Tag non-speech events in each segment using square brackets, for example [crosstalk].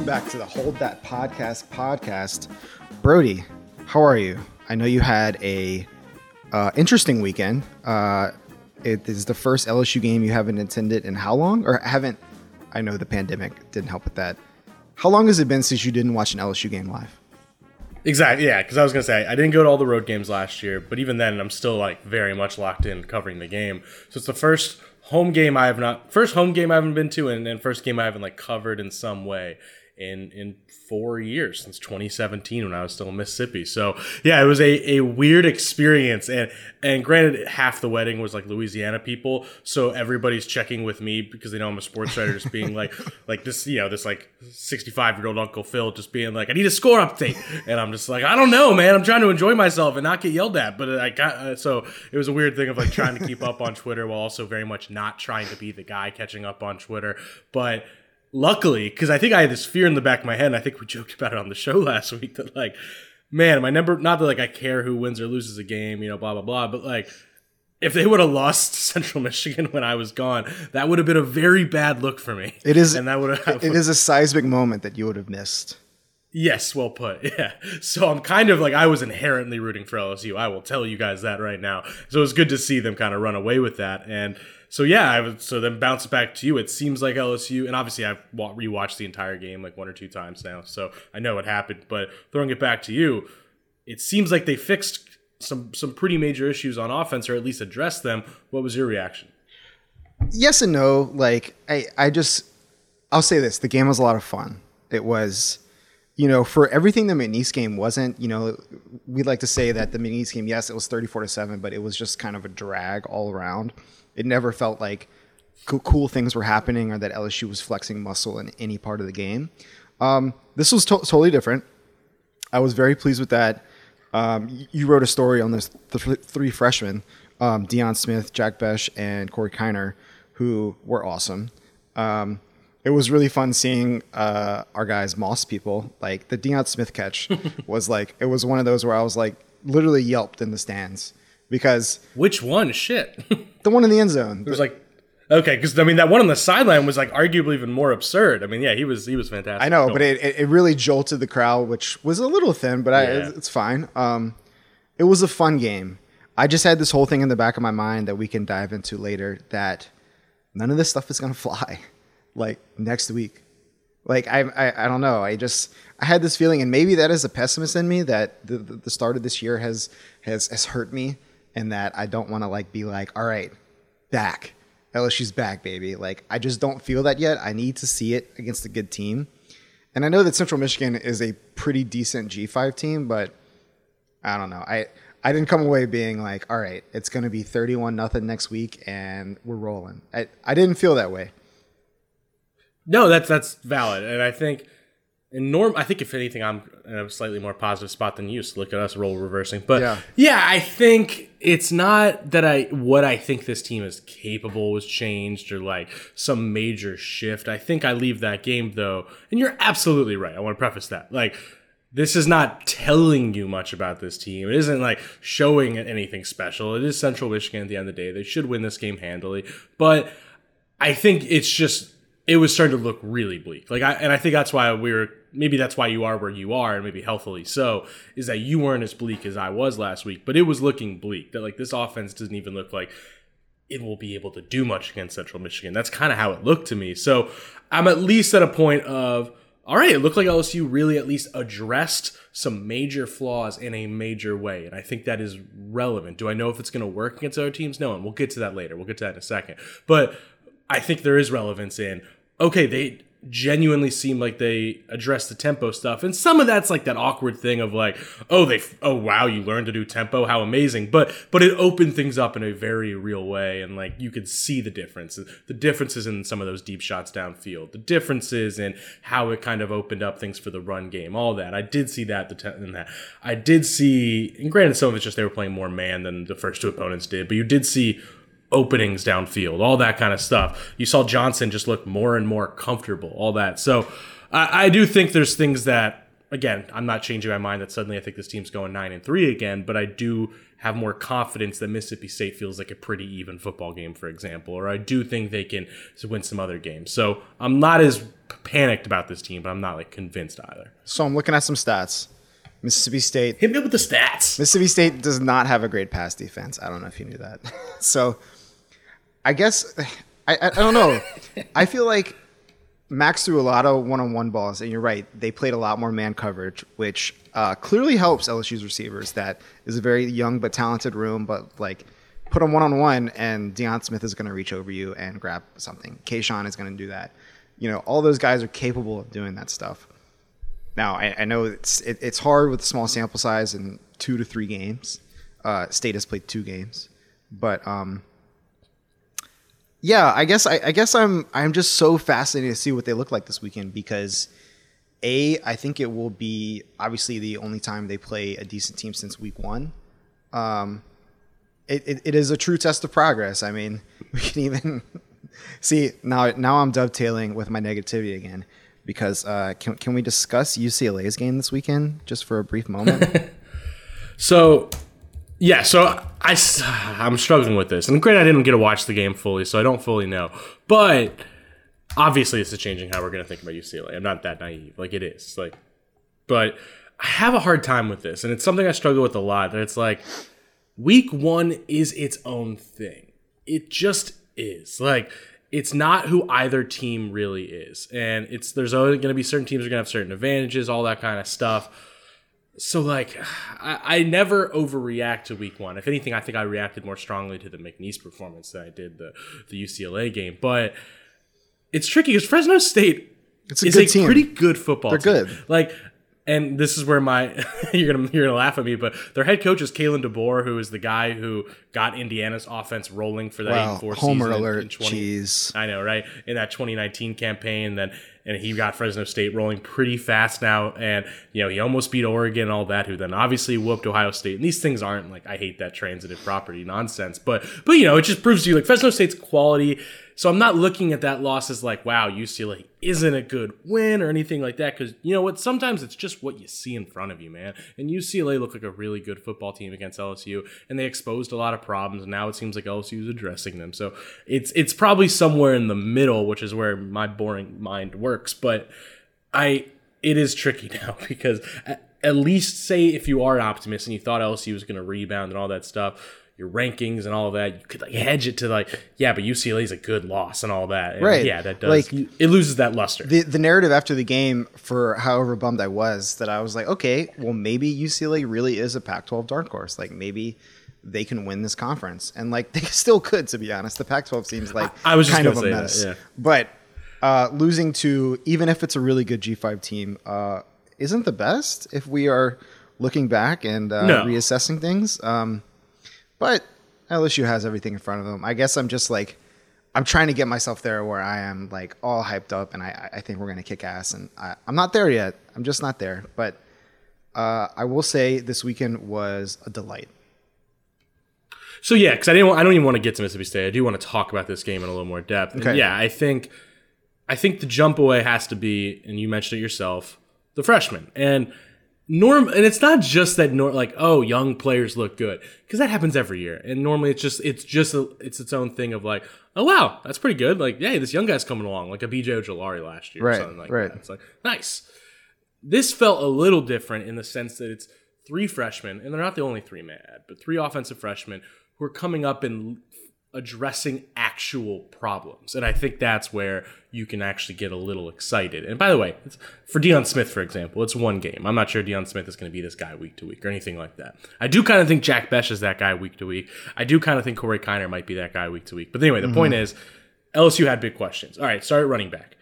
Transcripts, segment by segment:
welcome back to the Hold That Podcast podcast. Brody, how are you? I know you had a uh, interesting weekend. Uh, it is the first LSU game you haven't attended in how long? Or haven't? I know the pandemic didn't help with that. How long has it been since you didn't watch an LSU game live? Exactly. Yeah, because I was gonna say I didn't go to all the road games last year, but even then, I'm still like very much locked in covering the game. So it's the first home game I have not, first home game I haven't been to, and, and first game I haven't like covered in some way in in four years since 2017 when I was still in Mississippi. So yeah, it was a, a weird experience. And and granted, half the wedding was like Louisiana people, so everybody's checking with me because they know I'm a sports writer, just being like [laughs] like this you know this like 65 year old Uncle Phil just being like I need a score update, and I'm just like I don't know, man. I'm trying to enjoy myself and not get yelled at. But I got uh, so it was a weird thing of like trying to keep up on Twitter while also very much not trying to be the guy catching up on Twitter, but luckily, because I think I had this fear in the back of my head, and I think we joked about it on the show [laughs] last week that like, man, my number not that like I care who wins or loses a game, you know, blah blah blah, but like if they would have lost [laughs] Central Michigan when I was gone, that would have been a very bad look for me. It is, and that would have. [laughs] It is a seismic moment that you would have missed. Yes, well put. Yeah. So I'm kind of like I was inherently rooting for LSU. I will tell you guys that right now. So it was good to see them kind of run away with that. And so yeah, I was, so then bounce back to you. It seems like LSU, and obviously I've rewatched the entire game like one or two times now, so I know what happened. But throwing it back to you, it seems like they fixed some some pretty major issues on offense, or at least addressed them. What was your reaction? Yes and no. Like I, I just, I'll say this: the game was a lot of fun. It was you know, for everything the McNeese game wasn't, you know, we'd like to say that the McNeese game, yes, it was 34 to 7, but it was just kind of a drag all around. It never felt like cool things were happening or that LSU was flexing muscle in any part of the game. Um, this was to- totally different. I was very pleased with that. Um, you wrote a story on this th- three freshmen, um, Deion Smith, Jack Bech, and Corey Kiner, who were awesome. Um, it was really fun seeing uh, our guys Moss people. Like the Deion Smith catch [laughs] was like it was one of those where I was like literally yelped in the stands because which one? Shit, [laughs] the one in the end zone. It was like okay, because I mean that one on the sideline was like arguably even more absurd. I mean, yeah, he was he was fantastic. I know, but it, it really jolted the crowd, which was a little thin, but I, it's fine. Um, it was a fun game. I just had this whole thing in the back of my mind that we can dive into later that none of this stuff is gonna [laughs] fly like next week. Like I, I, I don't know. I just I had this feeling, and maybe that is a pessimist in me that the, the, the start of this year has has has hurt me, and that I don't want to like be like, all right, back, LSU's back, baby. Like I just don't feel that yet. I need to see it against a good team, and I know that Central Michigan is a pretty decent G5 team, but I don't know. I I didn't come away being like, all right, it's going to be 31 nothing next week and we're rolling. I, I didn't feel that way. No, that's that's valid, and I think in norm, I think if anything, I'm in a slightly more positive spot than you. So look at us role reversing, but yeah. yeah, I think it's not that I what I think this team is capable was changed or like some major shift. I think I leave that game though, and you're absolutely right. I want to preface that like this is not telling you much about this team. It isn't like showing anything special. It is Central Michigan at the end of the day. They should win this game handily, but I think it's just it was starting to look really bleak. Like I and I think that's why we were maybe that's why you are where you are and maybe healthily so is that you weren't as bleak as I was last week, but it was looking bleak. That like this offense doesn't even look like it will be able to do much against Central Michigan. That's kind of how it looked to me. So I'm at least at a point of all right, it looked like LSU really at least addressed some major flaws in a major way. And I think that is relevant. Do I know if it's going to work against other teams? No, and we'll get to that later. We'll get to that in a second. But I think there is relevance in okay, they genuinely seem like they address the tempo stuff. And some of that's like that awkward thing of like oh they oh wow you learned to do tempo. How amazing. But but it opened things up in a very real way. And like you could see the difference the differences in some of those deep shots downfield the differences in how it kind of opened up things for the run game all that. I did see that the in that. I did see and granted some of it's just they were playing more man than the first two opponents did but you did see openings downfield, all that kind of stuff. You saw Johnson just look more and more comfortable, all that. So I, I do think there's things that again, I'm not changing my mind that suddenly I think this team's going nine and three again, but I do have more confidence that Mississippi State feels like a pretty even football game, for example, or I do think they can win some other games. So I'm not as panicked about this team, but I'm not like convinced either. So I'm looking at some stats. Mississippi State. Hit me up with the stats. Mississippi State does not have a great pass defense. I don't know if you knew that. [laughs] so I guess I, I, don't know. I feel like Max threw a lot of one-on-one balls, and you're right. They played a lot more man coverage, which uh, clearly helps LSU's receivers. That is a very young but talented room, but like put them one-on-one, and Deion Smith is going to reach over you and grab something. Kayshon is going to do that. You know, all those guys are capable of doing that stuff. Now, I, I know it's it, it's hard with a small sample size and two to three games. Uh, State has played two games, but um, yeah, I guess I, I, guess I'm I'm just so fascinated to see what they look like this weekend because a I think it will be obviously the only time they play a decent team since week one. Um, it, it, it is a true test of progress. I mean, [laughs] we can even [laughs] see now now I'm dovetailing with my negativity again because uh, can can we discuss UCLA's game this weekend just for a brief moment? [laughs] so yeah, so I, I'm struggling with this. And great, I didn't get to watch the game fully, so I don't fully know. But obviously, this is changing how we're going to think about UCLA. I'm not that naive. Like, it is. Like, but I have a hard time with this. And it's something I struggle with a lot. That it's like, week one is its own thing. It just is. Like, it's not who either team really is. And it's there's always going to be certain teams are going to have certain advantages, all that kind of stuff so like [sighs] I, I, never overreact to week one. If anything, I think I reacted more strongly to the McNeese performance than I did the the UCLA game. But it's tricky because Fresno State it's a is a team. pretty good football. They're team. good. Like and this is where my [laughs] you're gonna you're gonna laugh at me, but their head coach is Kalen DeBoer, who is the guy who got Indiana's offense rolling for that wow. eight and four Homer season. alert, in 20, jeez. I know, right? In that 2019 campaign, then and he got Fresno State rolling pretty fast now, and you know he almost beat Oregon and all that, who then obviously whooped Ohio State. And these things aren't like I hate that transitive property nonsense, but but you know it just proves to you like Fresno State's quality so I'm not looking at that loss as like, wow, UCLA isn't a good win or anything like that. Because you know what? Sometimes it's just what you see in front of you, man. And UCLA looked like a really good football team against LSU, and they exposed a lot of problems. And now it seems like LSU is addressing them. So it's it's probably somewhere in the middle, which is where my boring mind works. But I it is tricky [laughs] now because. At, at least say if you are an optimist and you thought LSU was going to rebound and all that stuff, your rankings and all of that, you could like hedge it to like, yeah, but UCLA is a good loss and all that. And right. Yeah, that does. Like, it loses that luster. The, the narrative after the game, for however bummed I was, that I was like, okay, well, maybe UCLA really is a Pac 12 dark horse. Like, maybe they can win this conference. And like, [laughs] they still could, to be honest. The Pac 12 seems like I, I was kind of a mess. That, yeah. But uh, losing to, even if it's a really good G5 team, uh, isn't the best if we are looking back and uh, no. reassessing things. Um, but LSU has everything in front of them. I guess I'm just like, I'm trying to get myself there where I am like all hyped up and I, I think we're going to kick ass. And I, am not there yet. I'm just not there. But uh, I will say this weekend was a delight. So yeah, because I didn't. I don't even want to get to Mississippi State. I do want to talk about this game in a little more depth. Okay. And yeah, I think, I think the jump away has to be, and you mentioned it yourself, the freshman. And norm and it's not just that nor like oh young players look good because that happens every year. And normally it's just it's just a, it's its own thing of like oh wow that's pretty good. Like hey this young guy's coming along like a BJ Ojulari last year right, or something like right. that. It's like nice. This felt a little different in the sense that it's three freshmen and they're not the only three man but three offensive freshmen who are coming up and addressing actual problems. And I think that's where you can actually get a little excited. And by the way, for Deion Smith, for example, it's one game. I'm not sure Deion Smith is going to be this guy week to week or anything like that. I do kind of think Jack Bech is that guy week to week. I do kind of think Corey Kiner might be that guy week to week. But anyway, the mm-hmm. point is LSU had big questions. All right, start running back.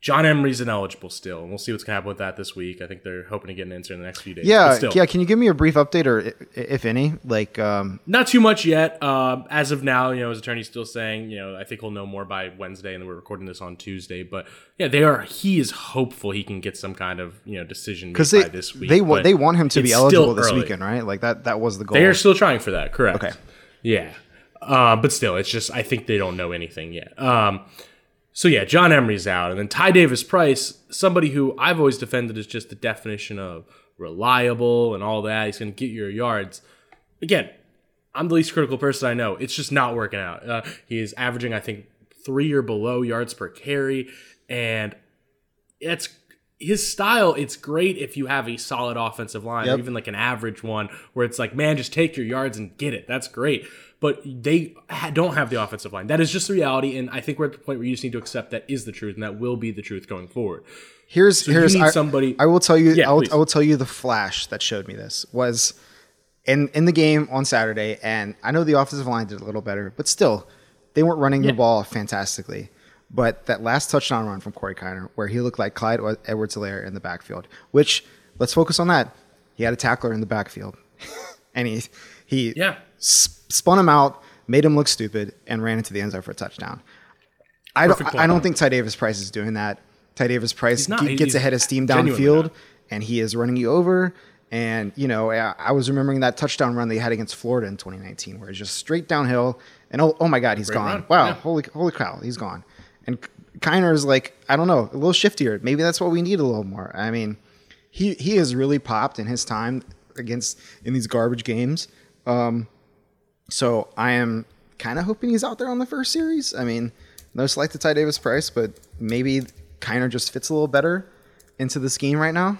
John Emery's ineligible still, and we'll see what's going to happen with that this week. I think they're hoping to get an answer in the next few days. Yeah, yeah. Can you give me a brief update, or if any, like um... not too much yet. Uh, as of now, you know, his attorney's still saying, you know, I think he'll know more by Wednesday, and we're recording this on Tuesday. But yeah, they are. He is hopeful he can get some kind of you know decision because this week. They they want him to be eligible this early. weekend, right? Like that that was the goal. They are still trying for that. Correct. Okay. Yeah, uh, but still, it's just I think they don't know anything yet. Um, so yeah, John Emery's out, and then Ty Davis Price, somebody who I've always defended as just the definition of reliable and all that. He's going to get your yards. Again, I'm the least critical person I know. It's just not working out. Uh, he is averaging, I think, three or below yards per carry, and it's his style. It's great if you have a solid offensive line, yep. or even like an average one, where it's like, man, just take your yards and get it. That's great but they don't have the offensive line. That is just the reality, and I think we're at the point where you just need to accept that is the truth, and that will be the truth going forward. Here's so here's I, somebody. I will tell you. Yeah, I, will, I will tell you the flash that showed me this was in in the game on Saturday, and I know the offensive line did a little better, but still, they weren't running yeah. the ball fantastically. But that last touchdown run from Corey Kiner, where he looked like Clyde Edwards-Helaire in the backfield, which let's focus on that. He had a tackler in the backfield, [laughs] and he he yeah spun him out, made him look stupid, and ran into the end zone for a touchdown. I don't, I don't think Ty Davis Price is doing that. Ty Davis Price not, gets ahead of steam downfield, and he is running you over. And you know, I was remembering that touchdown run they had against Florida in 2019, where it's just straight downhill, and oh, oh my God, he's Great gone! Run. Wow, yeah. holy holy cow, he's gone. And Kiner is like, I don't know, a little shiftier. Maybe that's what we need a little more. I mean, he he has really popped in his time against in these garbage games. Um, so I am kind of hoping he's out there on the first series. I mean, no slight to Ty Davis Price, but maybe kind of just fits a little better into the scheme right now.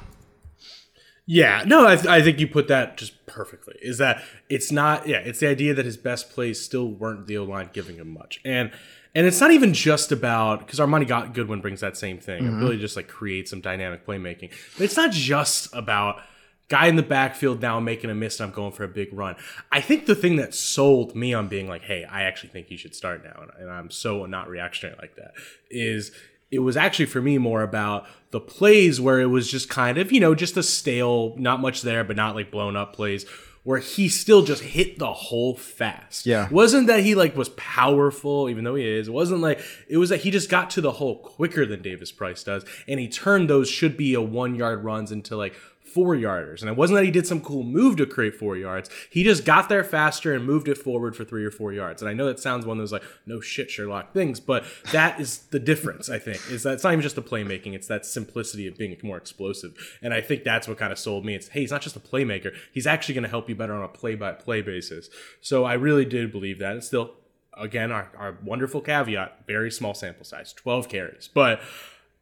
Yeah, no, I, th- I, think you put that just perfectly. Is that it's not? Yeah, it's the idea that his best plays still weren't the O line giving him much, and and it's not even just about because Armoni got Goodwin brings that same thing. Mm-hmm. It really just like creates some dynamic playmaking. But it's not just about guy in the backfield now making a miss and I'm going for a big run. I think the thing that sold me on being like, hey, I actually think he should start now, and I'm so not reactionary like that, is it was actually for me more about the plays where it was just kind of, you know, just a stale, not much there, but not like blown up plays where he still just hit the hole fast. Yeah. Wasn't that he like was powerful, even though he is. It wasn't like it was that he just got to the hole quicker than Davis Price does. And he turned those should be a one yard runs into like four yarders. And it wasn't that he did some cool move to create four yards. He just got there faster and moved it forward for three or four yards. And I know that sounds one of those like, no shit, Sherlock things, but that is the difference, I think, is that it's not even just the playmaking, it's that simplicity of being more explosive. And I think that's what kind of sold me. It's, hey, he's not just a playmaker, he's actually going to help you better on a play by play basis. So I really did believe that. And still, again, our, our wonderful caveat, very small sample size, 12 carries. But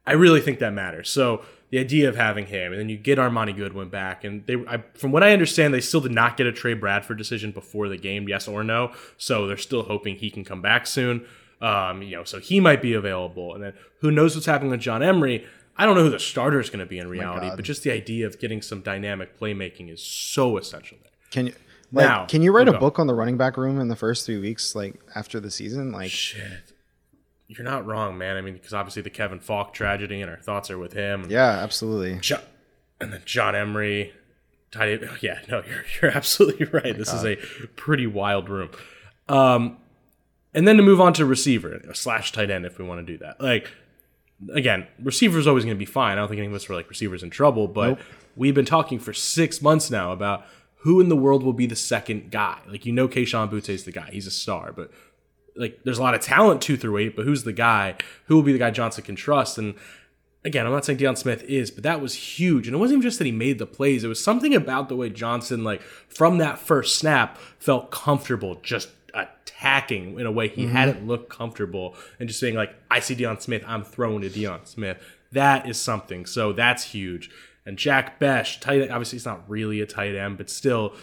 I really think that matters. So, the idea of having him, and then you get Armoni Goodwin back, and they, I, from what I understand, they still did not get a Trey Bradford decision before the game, yes or no. So they're still hoping he can come back soon. Um, you know, so he might be available, and then who knows what's happening with John Emery. I don't know who the starter is going to be in reality, but just the idea of getting some dynamic playmaking is so essential there. Can you? Like, now, can you write a book on the running back room in the first three weeks, like after the season? Like, shit you're not wrong, man. I mean, because obviously the Kevin Faulk tragedy, and our thoughts are with him. Yeah, absolutely. John, and then John Emery. Tidy, yeah, no, you're [laughs] you're absolutely right. Oh this God. is a pretty wild room. Um, and then to move on to receiver slash tight end, if we want to do that. Like, again, receiver is always going to be fine. I don't think any of us were like receivers in trouble, but nope. we've been talking for six months now about who in the world will be the second guy. Like, you know, Kayshon Boutte is the guy; he's a star, but like there's a lot of talent two through eight, but who's the guy? Who will be the guy Johnson can trust? And again, I'm not saying Deion Smith is, but that was huge. And it wasn't even just that he made the plays. It was something about the way Johnson, like from that first snap, felt comfortable just attacking in a way he mm-hmm. hadn't looked comfortable and just saying like, I see Deion Smith, I'm throwing to Deion Smith. That is something. So that's huge. And Jack Bech, tight obviously he's not really a tight end, but still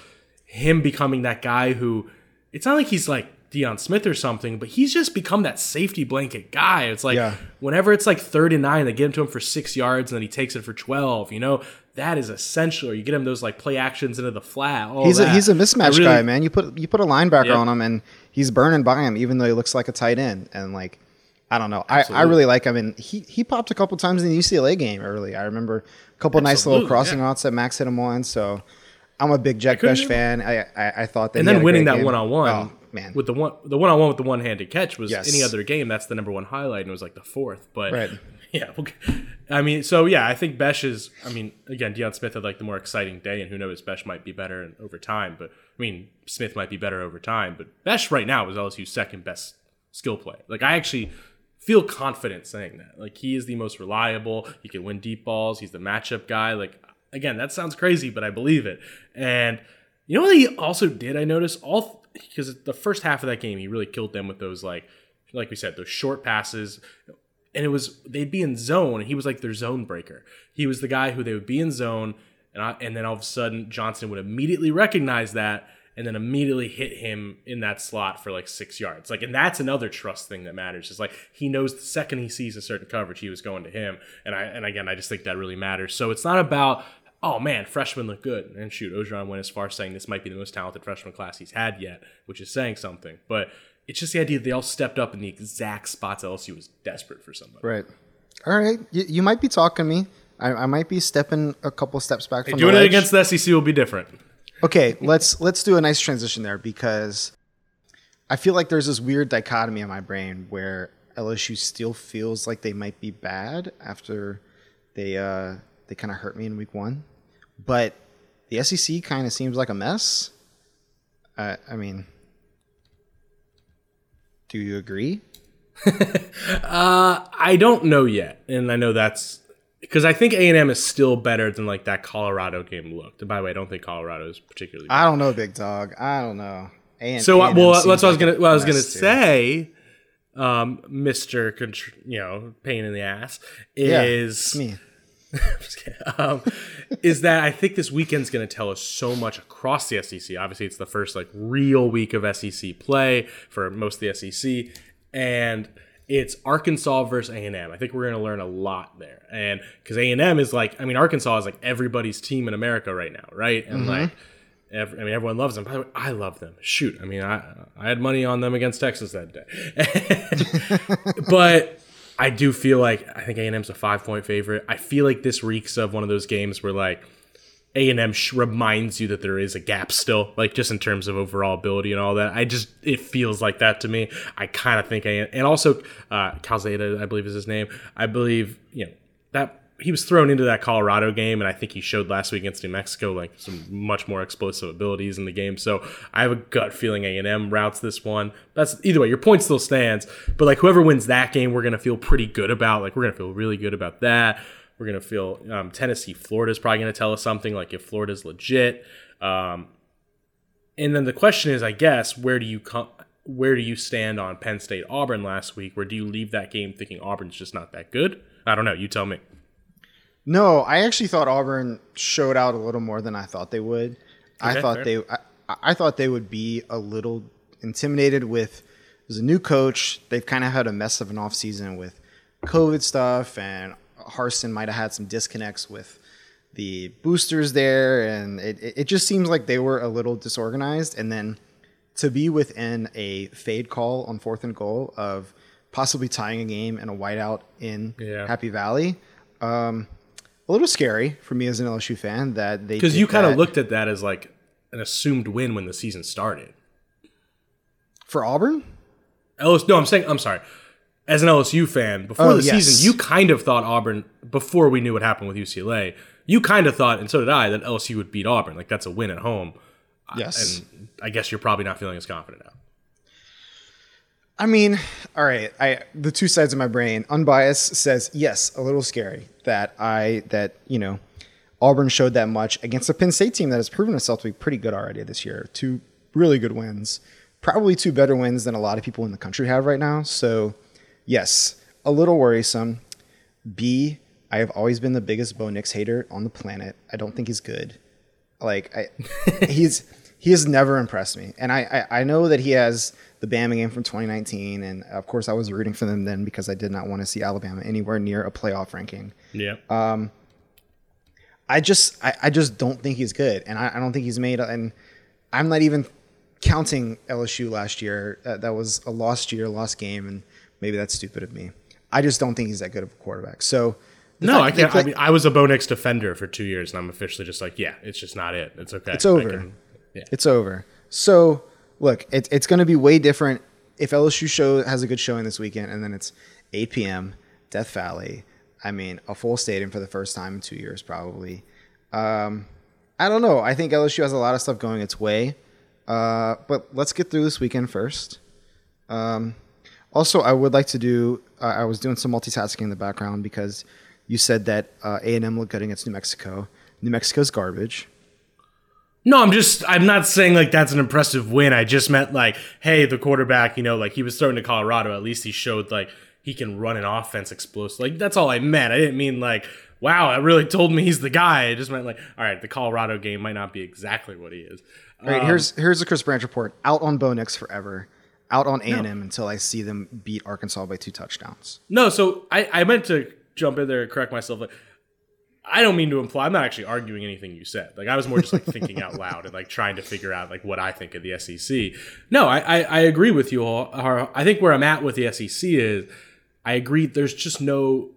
him becoming that guy who it's not like he's like Deion Smith or something, but he's just become that safety blanket guy. It's like yeah. whenever it's like third and nine, they get him to him for six yards and then he takes it for 12, you know? That is essential. Or you get him those like play actions into the flat. he's a, he's a mismatch really, guy, man. You put you put a linebacker yeah. on him and he's burning by him, even though he looks like a tight end. And like, I don't know. I, I really like him. And he, he popped a couple times in the UCLA game early. I remember a couple nice little crossing yeah. outs that Max hit him on. So I'm a big Jack Bech fan. I, I, I thought that and then winning that one on one man. With the one, the one on one with the one handed catch was yes. any other game. That's the number one highlight, and it was like the fourth. But right. [laughs] yeah, okay. I mean, so yeah, I think Bech is. I mean, again, Deion Smith had like the more exciting day, and who knows, Bech might be better over time. But I mean, Smith might be better over time. But Bech right now is LSU's second best skill play. Like I actually feel confident saying that. Like he is the most reliable. He can win deep balls. He's the matchup guy. Like again, that sounds crazy, but I believe it. And you know what he also did? I noticed all because the first half of that game, he really killed them with those like, like we said, those short passes. And it was they'd be in zone. And he was like their zone breaker. He was the guy who they would be in zone, and I, and then all of a sudden Johnson would immediately recognize that and then immediately hit him in that slot for like six yards. Like, and that's another trust thing that matters. Is like he knows the second he sees a certain coverage, he was going to him. And I and again, I just think that really matters. So it's not about oh man, freshmen look good. And shoot, Orgeron went as far as saying this might be the most talented freshman class he's had yet, which is saying something. But it's just the idea that they all stepped up in the exact spots LSU was desperate for somebody. Right. All right. You, you might be talking me. I, I, might be stepping a couple steps back. From doing it against the SEC will be different. Okay, let's let's do a nice transition there because I feel like there's this weird dichotomy in my brain where LSU still feels like they might be bad after they uh, they kind of hurt me in week one, but the SEC kind of seems like a mess. Uh, I mean, do you agree? [laughs] uh, I don't know yet, and I know that's because I think A and M is still better than like that Colorado game looked. And by the way, I don't think Colorado is particularly. Bad. I don't know, big dog. I don't know. A- so A&M well, that's what I was gonna. What I was gonna too. say, um, Mister, you know, pain in the ass is yeah, me. [laughs] um, is that I think this weekend's going to tell us so much across the SEC. Obviously, it's the first like real week of SEC play for most of the SEC, and it's Arkansas versus A and. I think we're going to learn a lot there, and because A and M is like, I mean, Arkansas is like everybody's team in America right now, right? And mm-hmm. like, every, I mean, everyone loves them. By the way, I love them. Shoot, I mean, I I had money on them against Texas that day, [laughs] but I do feel like I think A and M's a five point favorite. I feel like this reeks of one of those games where like A and M reminds you that there is a gap still, like just in terms of overall ability and all that. I just it feels like that to me. I kind of think A and also uh, Calzada, I believe is his name. I believe you know that he was thrown into that Colorado game, and I think he showed last week against New Mexico like some much more explosive abilities in the game. So I have a gut feeling A and M routes this one. That's either way. Your point still stands, but like whoever wins that game, we're gonna feel pretty good about. Like we're gonna feel really good about that. We're gonna feel um, Tennessee, is probably gonna tell us something. Like if Florida's legit, um, and then the question is, I guess, where do you come? Where do you stand on Penn State Auburn last week? Where do you leave that game thinking Auburn's just not that good? I don't know. You tell me. No, I actually thought Auburn showed out a little more than I thought they would. Okay, I thought fair. they I, I, thought they would be a little intimidated with there's a new coach. They've kind of had a mess of an offseason with COVID stuff and Harsin might have had some disconnects with the boosters there and it, it just seems like they were a little disorganized and then to be within a fade call on fourth and goal of possibly tying a game and a whiteout in yeah. Happy Valley. Um, a little scary for me as an LSU fan that they because you kind of looked at that as like an assumed win when the season started for Auburn. LSU, no, I'm saying I'm sorry. As an LSU fan, before oh, the yes. season, you kind of thought Auburn before we knew what happened with UCLA. You kind of thought, and so did I, that LSU would beat Auburn. Like that's a win at home. Yes, and I guess you're probably not feeling as confident now. I mean, all right. I the two sides of my brain. Unbiased says yes, a little scary that I that you know Auburn showed that much against a Penn State team that has proven itself to be pretty good already this year. Two really good wins, probably two better wins than a lot of people in the country have right now. So yes, a little worrisome. B, I have always been the biggest Bo Nix hater on the planet. I don't think he's good. Like I, [laughs] he's he has never impressed me, and I, I I know that he has the Bama game from 2019, and of course I was rooting for them then because I did not want to see Alabama anywhere near a playoff ranking. Yeah. Um, I just I, I just don't think he's good, and I, I don't think he's made. And I'm not even counting LSU last year. Uh, that was a lost year, lost game, and maybe that's stupid of me. I just don't think he's that good of a quarterback. So. No, I can't. I mean, I was a Bo Nix defender for two years, and I'm officially just like, yeah, it's just not it. It's okay. It's over. Can, yeah. It's over. So look, it, it's going to be way different if LSU show has a good showing this weekend, and then it's 8 p.m. Death Valley. I mean, a full stadium for the first time in two years, probably. Um, I don't know. I think LSU has a lot of stuff going its way, uh, but let's get through this weekend first. Um, Also, I would like to do. Uh, I was doing some multitasking in the background because you said that uh, A and M looked good against New Mexico. New Mexico's garbage. No, I'm just I'm not saying like that's an impressive win. I just meant like, hey, the quarterback, you know, like he was throwing to Colorado. At least he showed like he can run an offense explosive. Like that's all I meant. I didn't mean like, wow, that really told me he's the guy. I just meant like, all right, the Colorado game might not be exactly what he is. All right, um, here's here's the Chris Branch report. Out on Bo Nix forever. Out on A and M until I see them beat Arkansas by two touchdowns. No, so I I meant to jump in there and correct myself. Like, I don't mean to imply. I'm not actually arguing anything you said. Like I was more just like thinking out loud and like trying to figure out like what I think of the SEC. No, I I, I agree with you all. I think where I'm at with the SEC is I agree. There's just no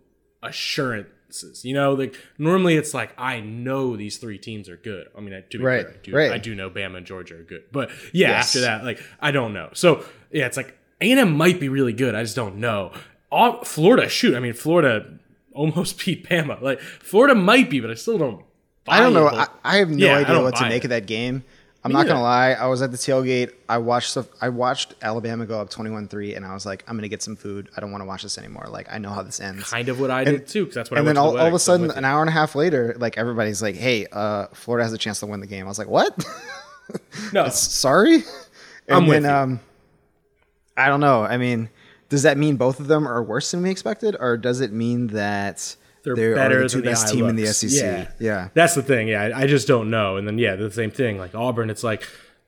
assurances. You know, like normally it's like I know these three teams are good. I mean, I, to be right, I do, right. I do know Bama and Georgia are good, but yeah, yes. after that, like I don't know. So yeah, it's like A and M might be really good. I just don't know. All, Florida, shoot, I mean Florida almost [laughs] beat Bama. Like Florida might be, but I still don't. I don't know. I, I, have no yeah, idea what to make it. of that game. I'm not gonna lie. I was at the tailgate. I watched stuff. I watched Alabama go up 21-3, and I was like, I'm gonna get some food. I don't want to watch this anymore. Like I know how this ends. Kind of what I did too, because that's what. And I then all, all, of a sudden, an hour and a half later, like everybody's like, Hey, uh, Florida has a chance to win the game. I was like, What? no, [laughs] sorry. And I'm then, with you. um, I don't know. I mean, does that mean both of them are worse than we expected, or does it mean that they're, they're better the two than best the team looks. in the SEC? Yeah. yeah, that's the thing. Yeah, I, I just don't know. And then yeah, the same thing. Like Auburn, it's like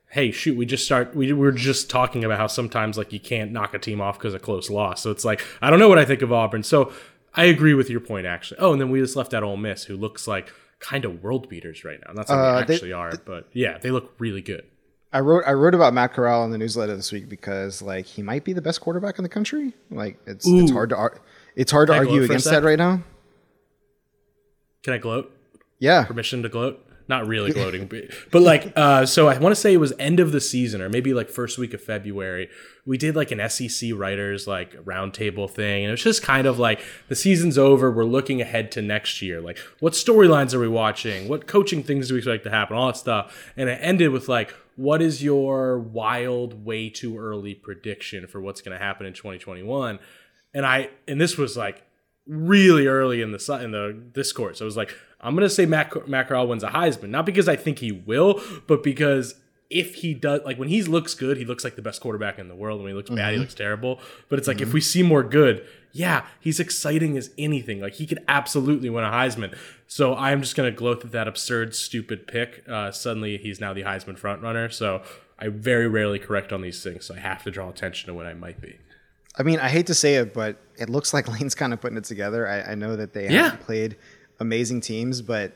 hey shoot we just start we were just talking about how sometimes like you can't knock a team off because of close loss so it's like i don't know what i think of auburn so i agree with your point actually oh and then we just left out Ole Miss who looks like kind of world beaters right now not saying uh, they actually they, are but yeah they look really good I wrote I wrote about Matt Corral in the newsletter this week because like he might be the best quarterback in the country. Like it's Ooh. it's hard to ar- it's hard Can to argue against that right now. Can I gloat? Yeah. Permission to gloat? Not really [laughs] gloating, but, but like uh, so I want to say it was end of the season or maybe like first week of February. We did like an SEC writers like roundtable thing, and it was just kind of like the season's over. We're looking ahead to next year. Like, what storylines are we watching? What coaching things do we expect to happen? All that stuff. And it ended with like, what is your wild, way too early prediction for what's going to happen in 2021? And I and this was like really early in the in the discourse. I was like, I'm gonna say Matt Matt Corral wins a Heisman, not because I think he will, but because if he does, like when he looks good, he looks like the best quarterback in the world. When he looks mm-hmm. bad, he mm-hmm. looks terrible. But it's like mm-hmm. if we see more good, yeah, he's exciting as anything. Like he could absolutely win a Heisman. So I'm just gonna gloat at that absurd, stupid pick. Uh, suddenly, he's now the Heisman frontrunner. So I very rarely correct on these things. So I have to draw attention to when I might be. I mean, I hate to say it, but it looks like Lane's kind of putting it together. I, I know that they yeah. haven't played amazing teams, but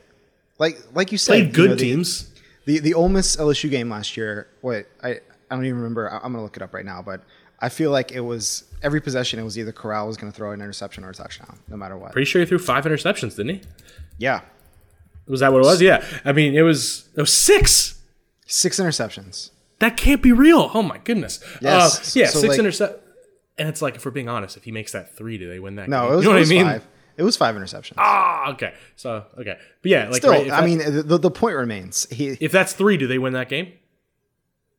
like like you said, played good you know, the, teams. The the Ole Miss LSU game last year. What I I don't even remember. I'm gonna look it up right now, but I feel like it was every possession. It was either Corral was going to throw an interception or a touchdown, no matter what. Pretty sure he threw five interceptions, didn't he? Yeah. Was that what it was? Yeah. I mean, it was it was six. Six interceptions. That can't be real. Oh my goodness. Yes. Uh, yeah, so six like, interceptions. And it's like, if we're being honest, if he makes that three, do they win that? No, game? it was, you know what I mean. Five. It was five interceptions. Ah, okay. So okay, but yeah, like still, right, I mean, the, the point remains. He, if that's three, do they win that game?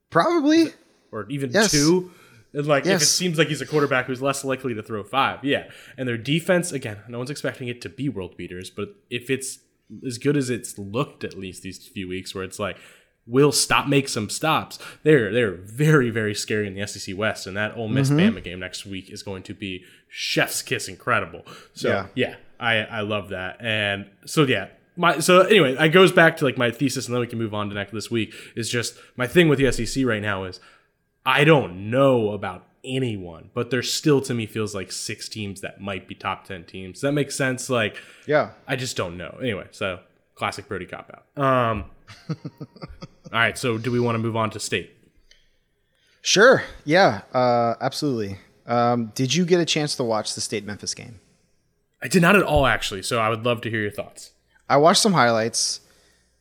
Probably, or even yes. two. And like, yes. if it seems like he's a quarterback who's less likely to throw five, yeah. And their defense, again, no one's expecting it to be world beaters, but if it's as good as it's looked, at least these few weeks, where it's like will stop make some stops. They're they're very very scary in the SEC West, and that Ole Miss mm-hmm. Bama game next week is going to be chef's kiss incredible. So yeah, yeah I I love that, and so yeah. My, so anyway, it goes back to like my thesis, and then we can move on to next this week. Is just my thing with the SEC right now is I don't know about anyone, but there still to me feels like six teams that might be top ten teams. Does that makes sense? Like, yeah, I just don't know. Anyway, so classic Birdie cop out. Um, [laughs] All right, so do we want to move on to state? Sure. Yeah, uh, absolutely. Um, did you get a chance to watch the state Memphis game? I did not at all, actually. So I would love to hear your thoughts. I watched some highlights.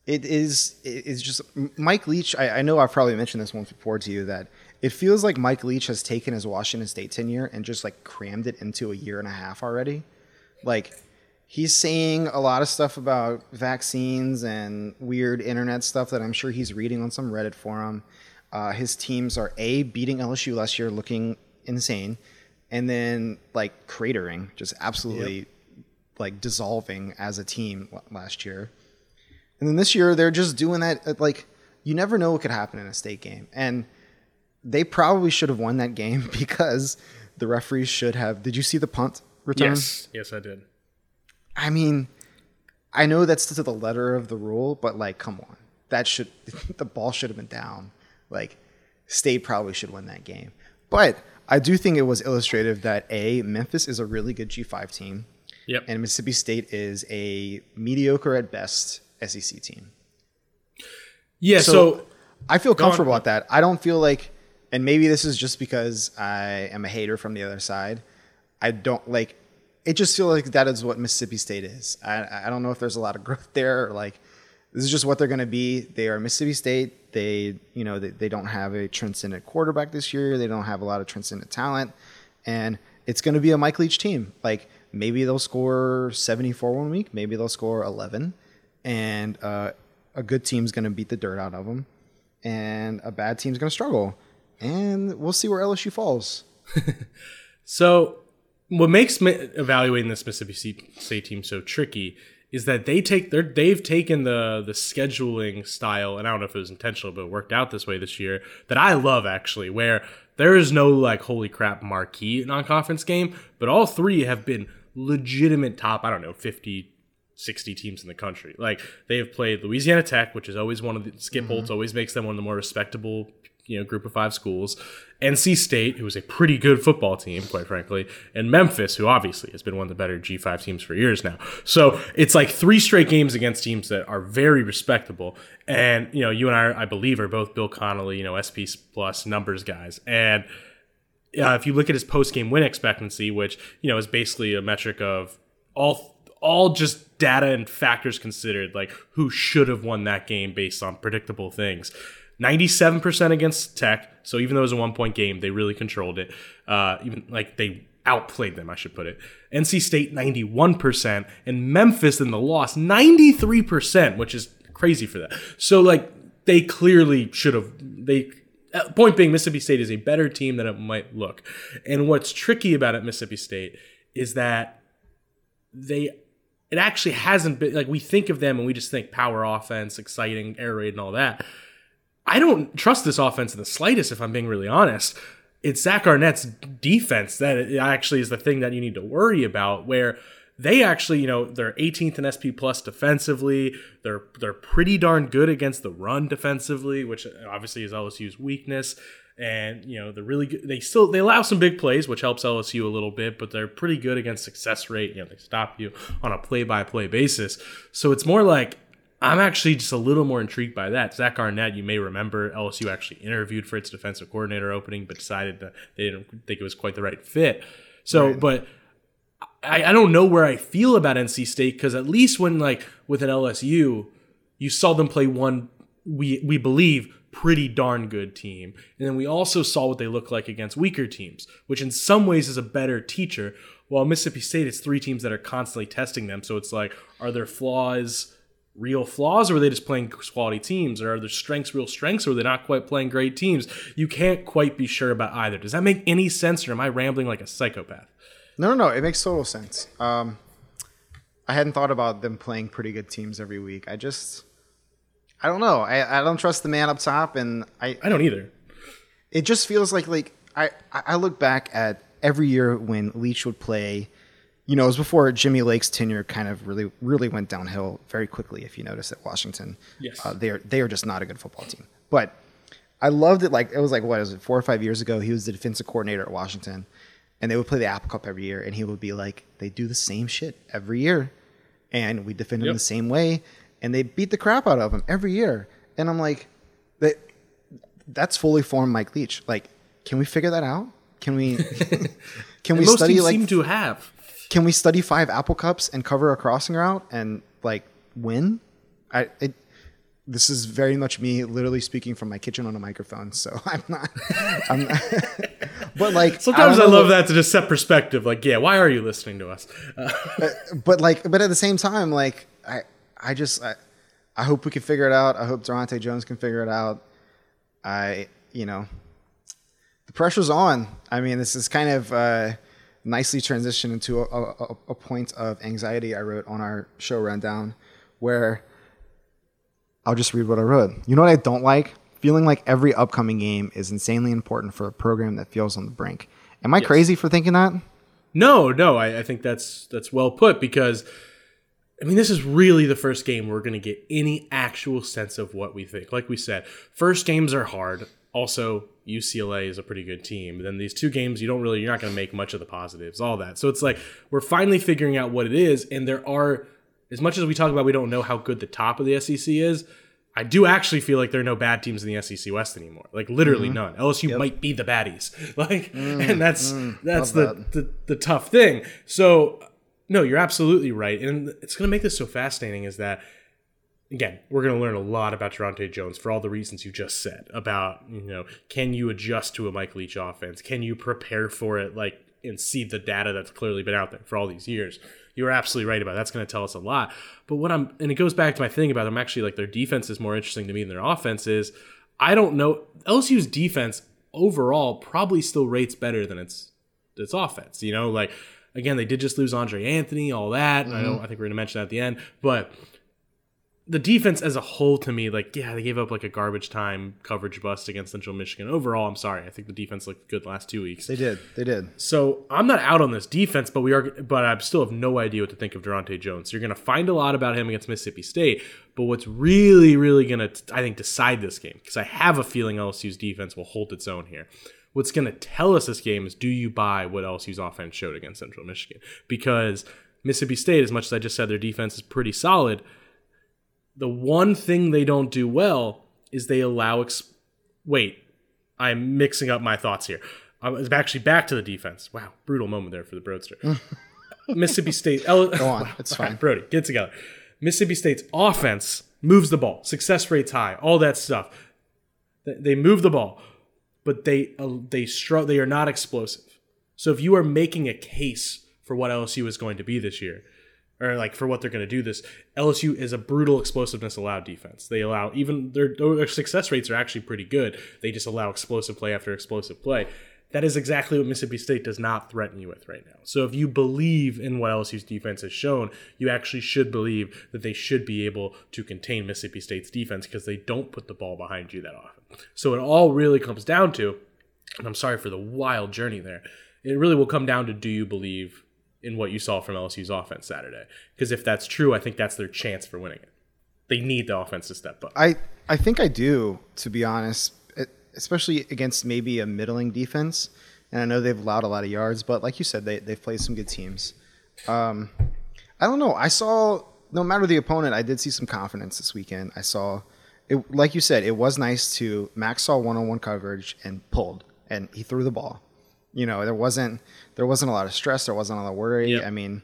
It is it is just Mike Leach. I, I know I've probably mentioned this once before to you that it feels like Mike Leach has taken his Washington State tenure and just like crammed it into a year and a half already. Like he's saying a lot of stuff about vaccines and weird internet stuff that I'm sure he's reading on some Reddit forum. Uh, his teams are A, beating LSU last year, looking insane. and then like cratering, just absolutely yep. like dissolving as a team last year. And then this year they're just doing that. Like you never know what could happen in a state game, and they probably should have won that [laughs] game because the referees should have. Did you see the punt return? Yes, yes, I did. I mean, I know that's to the letter of the rule, but like, come on, that should [laughs] the ball should have been down. Like, State probably should win that game, but I do think it was illustrative that a Memphis is a really good G5 team. Yep. And Mississippi State is a mediocre at best SEC team. Yeah, so, so I feel comfortable at that. I don't feel like and maybe this is just because I am a hater from the other side. I don't like it just feels like that is what Mississippi State is. I, I don't know if there's a lot of growth [laughs] there or like this is just what they're going to be. They are Mississippi State. They, you know, they, they don't have a transcendent quarterback this year. They don't have a lot of transcendent talent. And it's going to be a Mike Leach team. Like maybe they'll score 74 one week. Maybe they'll score 11. And uh, a good team's going to beat the dirt out of them. And a bad team's going to struggle. And we'll see where LSU falls. [laughs] so what makes evaluating this Mississippi State team so tricky is that they take their they've taken the the scheduling style and I don't know if it was intentional but it worked out this way this year that I love actually where there is no like holy crap marquee non-conference game but all three have been legitimate top I don't know 50 60 teams in the country like they have played Louisiana Tech which is always one of the Skip Holtz mm-hmm. always makes them one of the more respectable you know group of five schools NC State, who was a pretty good football team, quite frankly, and Memphis, who obviously has been one of the better G5 teams for years now. So it's like three straight games against teams that are very respectable. And, you know, you and I, I believe, are both Bill Connelly, you know, SP plus numbers guys. And uh, if you look at his post game win expectancy, which, you know, is basically a metric of all all just data and factors considered, like who should have won that game based on predictable things. 97% against Tech. So even though it was a one point game, they really controlled it. Uh, even like they outplayed them, I should put it. NC State 91% and Memphis in the loss 93%, which is crazy for that. So like they clearly should have they uh, point being Mississippi State is a better team than it might look. And what's tricky about it Mississippi State is that they it actually hasn't been like we think of them and we just think power offense, exciting, air raid and all that I don't trust this offense in the slightest, if I'm being really honest. It's Zach Arnett's defense that actually is the thing that you need to worry about, where they actually, you know, they're 18th in SP plus defensively. They're they're pretty darn good against the run defensively, which uh, obviously is LSU's weakness. And you know they're really good. They still they allow some big plays, which helps LSU a little bit, but they're pretty good against success rate. You know they stop you on a play by play basis. So it's more like I'm actually just a little more intrigued by that. Zach Arnett, you may remember LSU actually interviewed for its defensive coordinator opening, but decided that they didn't think it was quite the right fit. So, right. but I, I don't know where I feel about NC State because at least when like with an LSU, you saw them play one we we believe pretty darn good team, and then we also saw what they look like against weaker teams, which in some ways is a better teacher. While Mississippi State, it's three teams that are constantly testing them, so it's like, are there flaws? Real flaws or are they just playing quality teams? Or are their strengths real strengths or are they not quite playing great teams? You can't quite be sure about either. Does that make any sense or am i rambling like a psychopath? No no no it makes total sense. Um, i hadn't thought about them playing pretty good teams every week. I just i don't know. I, I don't trust the man up top and i i don't either. It just feels like like i i look back at every year when leach would play you know, it was before Jimmy Lake's tenure kind of really, really went downhill very quickly. If you notice at Washington, yes, uh, they are they are just not a good football team. But I loved it. Like it was like what was it four or five years ago? He was the defensive coordinator at Washington, and they would play the Apple Cup every year, and he would be like, they do the same shit every year, and we defend them yep. the same way, and they beat the crap out of them every year. And I'm like, that that's fully formed Mike Leach. Like, can we figure that out? Can we? [laughs] can [laughs] we study like seem to have can we study five apple cups and cover a crossing route and like win? I it, this is very much me literally speaking from my kitchen on a microphone, so [laughs] I'm not. I'm not [laughs] but like sometimes I, I love that to just set perspective. Like, yeah, why are you listening to us? [laughs] Uh, but like, but at the same time, like, I I just I, I hope we can figure it out. I hope Daronte Jones can figure it out. I you know the pressure's on. I mean, this is kind of uh, nicely transitioned into a, a, a, point of anxiety I wrote on our show rundown, where I'll just read what I wrote. You know what I don't like? Feeling like every upcoming game is insanely important for a program that feels on the brink. Am I yes. crazy for thinking that? No, no, I, I think that's that's well put because I mean, this is really the first game we're going to get any actual sense of what we think. Like we said, first games are hard. Also, UCLA is a pretty good team. Then these two games, you don't really, you're not going to make much of the positives, all that. So it's like we're finally figuring out what it is. And there are, as much as we talk about, we don't know how good the top of the SEC is. I do actually feel like there are no bad teams in the SEC West anymore. Like literally mm-hmm. none. LSU yep. might be the baddies. [laughs] Like, mm, and that's mm, that's the, that. the the tough thing. So no, you're absolutely right, and it's going to make this so fascinating. Is that again, we're going to learn a lot about Daronte Jones for all the reasons you just said about, you know, can you adjust to a Mike Leach offense? Can you prepare for it like and see the data that's clearly been out there for all these years? You're absolutely right about it. that's going to tell us a lot. But what I'm and it goes back to my thing about them actually like their defense is more interesting to me than their offense is. I don't know LSU's defense overall probably still rates better than its its offense. You know, like again, they did just lose Andre Anthony, all that. Mm-hmm. I don't I think we're gonna mention that at the end. But the defense as a whole to me, like, yeah, they gave up like a garbage time coverage bust against Central Michigan. Overall, I'm sorry. I think the defense looked good last two weeks. They did. They did. So I'm not out on this defense, but we are but I still have no idea what to think of Daronte Jones. You're gonna find a lot about him against Mississippi State, but what's really, really gonna I think decide this game, because I have a feeling LSU's defense will hold its own here. What's gonna tell us this game is do you buy what LSU's offense showed against Central Michigan? Because Mississippi State, as much as I just said their defense is pretty solid the one thing they don't do well is they allow. Ex- Wait, I'm mixing up my thoughts here. I'm actually back to the defense. Wow, brutal moment there for the Broadster. [laughs] Mississippi State. Go on, it's [laughs] fine. Brody, get together. Mississippi State's offense moves the ball, success rates high, all that stuff. They move the ball, but they uh, they str- They are not explosive. So if you are making a case for what LSU is going to be this year, or like for what they're going to do this lsu is a brutal explosiveness allowed defense. They allow even their, their success rates are actually pretty good. They just allow explosive play after explosive play. That is exactly what mississippi state does not threaten you with right now. So if you believe in what lsu's defense has shown you actually should believe that they should be able to contain mississippi state's defense because they don't put the ball behind you that often. So it all really comes down to and i'm sorry for the wild journey there it really will come down to do you believe in what you saw from LSU's offense Saturday. Because if that's true, I think that's their chance for winning it. They need the offense to step up. I, I think I do, to be honest, especially against maybe a middling defense. And I know they've allowed a lot of yards, but like you said, they, they've played some good teams. Um, I don't know. I saw, no matter the opponent, I did see some confidence this weekend. I saw, it, like you said, it was nice to, Max saw one on one coverage and pulled, and he threw the ball. You know, there wasn't there wasn't a lot of stress. There wasn't a lot of worry. Yep. I mean,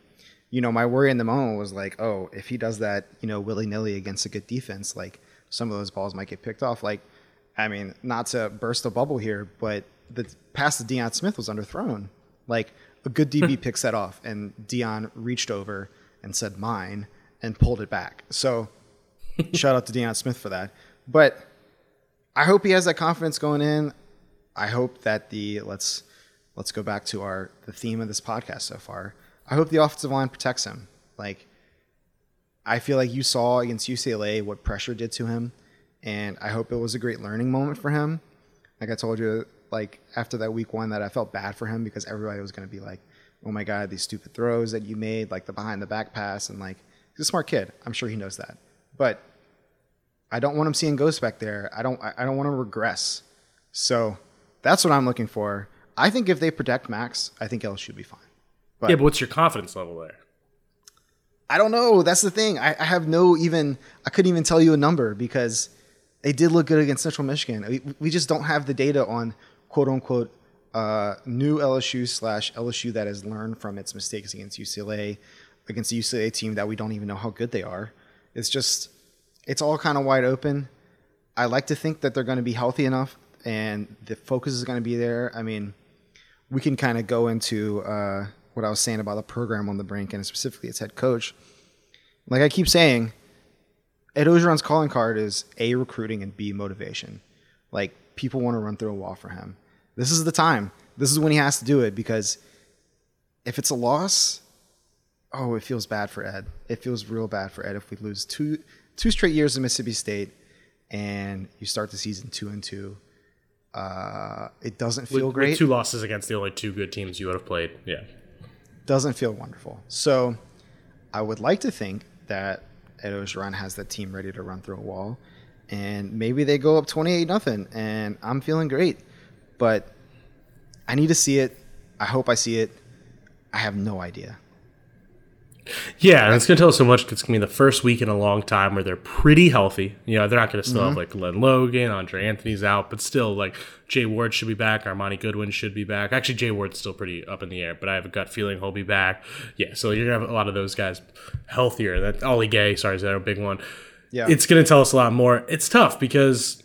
you know, my worry in the moment was like, oh, if he does that, you know, willy nilly against a good defense, like some of those balls might get picked off. Like, I mean, not to burst a bubble here, but the pass to Deion Smith was underthrown. Like a good DB hmm. picks that off, and Deion reached over and said mine and pulled it back. So [laughs] shout out to Deion Smith for that. But I hope he has that confidence going in. I hope that the let's let's go back to our the theme of this podcast so far. I hope the offensive line protects him. Like I feel like you saw against UCLA what pressure did to him, and I hope it was a great learning moment for him. Like I told you, like after that week one, that I felt bad for him because everybody was going to be like, "Oh my god, these stupid throws that you made, like the behind the back pass," and like he's a smart kid. I'm sure he knows that, but I don't want him seeing ghosts back there. I don't. I don't want to regress. So that's what I'm looking for. I think if they protect Max, I think LSU should be fine. But yeah, but what's your confidence level there? I don't know. That's the thing. I, I, have no even. I couldn't even tell you a number because they did look good against Central Michigan. We, we just don't have the data on quote unquote uh, new LSU slash LSU that has learned from its mistakes against UCLA, against the UCLA team that we don't even know how good they are. It's just, it's all kind of wide open. I like to think that they're going to be healthy enough and the focus is going to be there. I mean, we can kind of go into uh, what I was saying about the program on the brink and specifically its head coach. Like I keep saying, Ed Orgeron's calling card is A, recruiting, and B, motivation. Like people want to run through a wall for him. This is the time. This is when he has to do it because if it's a loss, oh, it feels bad for Ed. It feels real bad for Ed if we lose two two straight years of Mississippi State and you start the season two and two. Uh, it doesn't feel with, great. With two losses against the only two good teams you would have played. Yeah. Doesn't feel wonderful. So I would like to think that Ed Orgeron has that team ready to run through a wall. And maybe they go up 28 nothing and I'm feeling great. But I need to see it. I hope I see it. I have no idea. Yeah, and it's going to tell us so much because it's going to be the first week in a long time where they're pretty healthy. You know, they're not going to still mm-hmm. have like Glen Logan, Andre Anthony's out, but still, like Jay Ward should be back. Armoni Goodwin should be back. Actually, Jay Ward's still pretty up in the air, but I have a gut feeling he'll be back. Yeah, so you're going to have a lot of those guys healthier. That Ali Gaye, sorry, is that a big one? Yeah. It's going to tell us a lot more. It's tough because